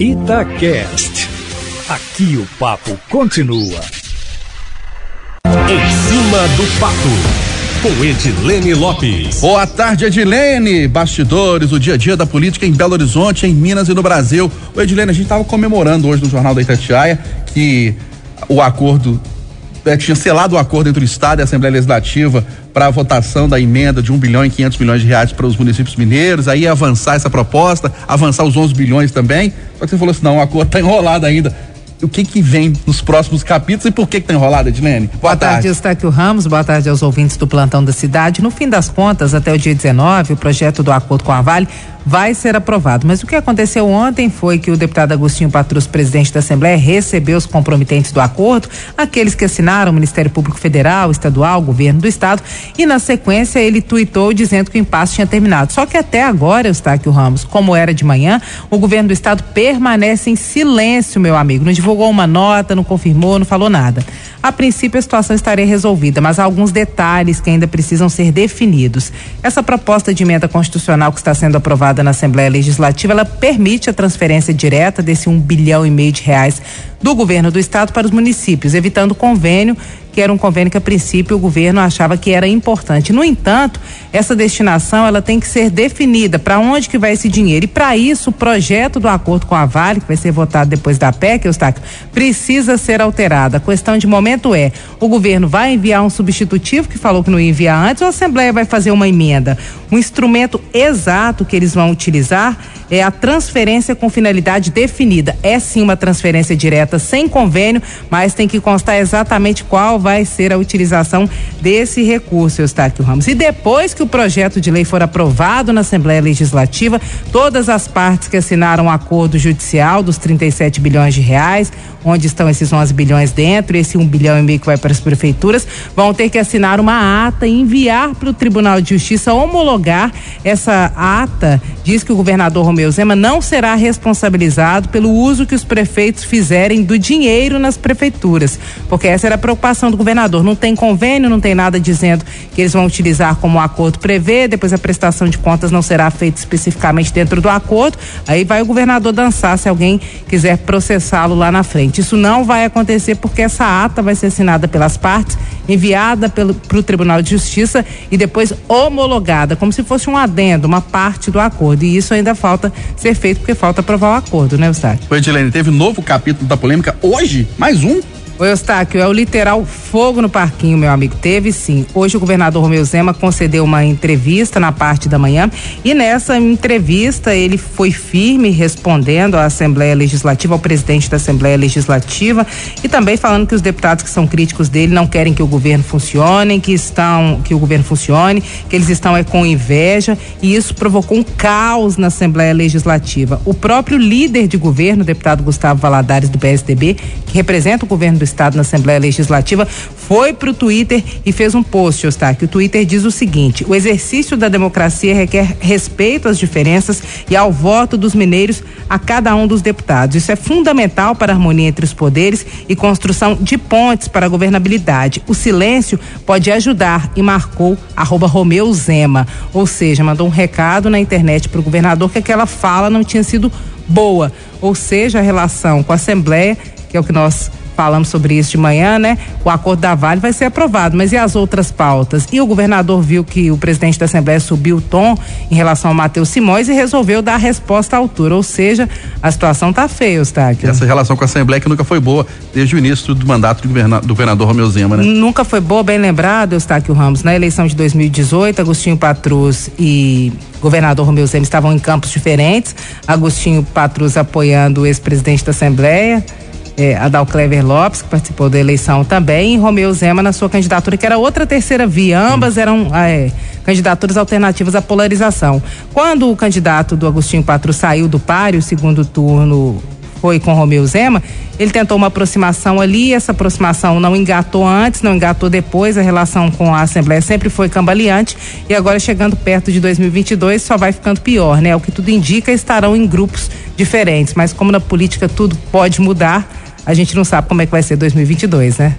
Itacast. Aqui o papo continua. Em cima do papo, com Edilene Lopes. Boa tarde, Edilene. Bastidores, o dia a dia da política em Belo Horizonte, em Minas e no Brasil. O Edilene, a gente estava comemorando hoje no Jornal da Itatiaia que o acordo é, tinha selado o acordo entre o Estado e a Assembleia Legislativa para a votação da emenda de 1 bilhão e 500 milhões de reais para os municípios mineiros, aí avançar essa proposta, avançar os 11 bilhões também. Só que você falou assim: não, o acordo está enrolado ainda o que que vem nos próximos capítulos e por que que tá enrolado, Edilene? Boa, boa tarde. tarde, Eustáquio Ramos, boa tarde aos ouvintes do Plantão da Cidade. No fim das contas, até o dia 19, o projeto do acordo com a Vale vai ser aprovado. Mas o que aconteceu ontem foi que o deputado Agostinho Patrus, presidente da Assembleia, recebeu os comprometentes do acordo, aqueles que assinaram o Ministério Público Federal, Estadual, Governo do Estado, e na sequência ele tuitou dizendo que o impasse tinha terminado. Só que até agora, Eustáquio Ramos, como era de manhã, o governo do Estado permanece em silêncio, meu amigo. Não divulgou uma nota, não confirmou, não falou nada. A princípio a situação estaria resolvida, mas há alguns detalhes que ainda precisam ser definidos. Essa proposta de emenda constitucional que está sendo aprovada na Assembleia Legislativa, ela permite a transferência direta desse um bilhão e meio de reais do governo do estado para os municípios, evitando convênio que era um convênio que a princípio o governo achava que era importante. No entanto, essa destinação ela tem que ser definida para onde que vai esse dinheiro. E para isso, o projeto do acordo com a Vale, que vai ser votado depois da PEC, Eustáquio, precisa ser alterado. A questão de momento é, o governo vai enviar um substitutivo que falou que não ia enviar antes, ou a Assembleia vai fazer uma emenda? O instrumento exato que eles vão utilizar é a transferência com finalidade definida. É sim uma transferência direta sem convênio, mas tem que constar exatamente qual vai ser a utilização desse recurso, Eustáquio Ramos. E depois que o projeto de lei for aprovado na Assembleia Legislativa, todas as partes que assinaram o acordo judicial dos 37 bilhões de reais, onde estão esses 11 bilhões dentro, esse 1 bilhão e meio que vai para as prefeituras, vão ter que assinar uma ata e enviar para o Tribunal de Justiça homologar essa ata. Diz que o governador Romeu Zema não será responsabilizado pelo uso que os prefeitos fizerem do dinheiro nas prefeituras, porque essa era a preocupação do governador. Não tem convênio, não tem nada dizendo que eles vão utilizar como o acordo prevê, depois a prestação de contas não será feita especificamente dentro do acordo. Aí vai o governador dançar se alguém quiser processá-lo lá na frente. Isso não vai acontecer porque essa ata vai ser assinada pelas partes, enviada para o Tribunal de Justiça e depois homologada, como se fosse um adendo, uma parte do acordo. E isso ainda falta ser feito porque falta aprovar o acordo, né, Eustáquio? Edilene, teve novo capítulo da polêmica hoje? Mais um? O Eustáquio, é o literal fogo no parquinho, meu amigo. Teve sim. Hoje o governador Romeu Zema concedeu uma entrevista na parte da manhã e nessa entrevista ele foi firme respondendo à Assembleia Legislativa, ao presidente da Assembleia Legislativa e também falando que os deputados que são críticos dele não querem que o governo funcione, que estão que o governo funcione, que eles estão é com inveja e isso provocou um caos na Assembleia Legislativa. O próprio líder de governo, o deputado Gustavo Valadares do PSDB, que representa o governo do Estado na Assembleia Legislativa, foi para o Twitter e fez um post, Eustáquio. O Twitter diz o seguinte: o exercício da democracia requer respeito às diferenças e ao voto dos mineiros a cada um dos deputados. Isso é fundamental para a harmonia entre os poderes e construção de pontes para a governabilidade. O silêncio pode ajudar e marcou arroba Romeu Zema. Ou seja, mandou um recado na internet para o governador que aquela fala não tinha sido boa. Ou seja, a relação com a Assembleia, que é o que nós falamos sobre isso de manhã, né? O acordo da Vale vai ser aprovado, mas e as outras pautas? E o governador viu que o presidente da Assembleia subiu o tom em relação ao Matheus Simões e resolveu dar a resposta à altura, ou seja, a situação tá feia, Eustáquio. Essa relação com a Assembleia que nunca foi boa desde o início do mandato do, governador, do governador Romeu Zema, né? Nunca foi boa, bem lembrado, Eustáquio Ramos, na eleição de 2018, Agostinho Patrus e governador Romeu Zema estavam em campos diferentes, Agostinho Patrus apoiando o ex-presidente da Assembleia, é, Adal Clever Lopes, que participou da eleição também, e Romeu Zema na sua candidatura, que era outra terceira via. Ambas eram é, candidaturas alternativas à polarização. Quando o candidato do Agostinho Patro saiu do páreo, segundo turno foi com Romeu Zema, ele tentou uma aproximação ali, essa aproximação não engatou antes, não engatou depois, a relação com a Assembleia sempre foi cambaleante e agora chegando perto de 2022 só vai ficando pior, né? O que tudo indica estarão em grupos diferentes, mas como na política tudo pode mudar, a gente não sabe como é que vai ser 2022, né?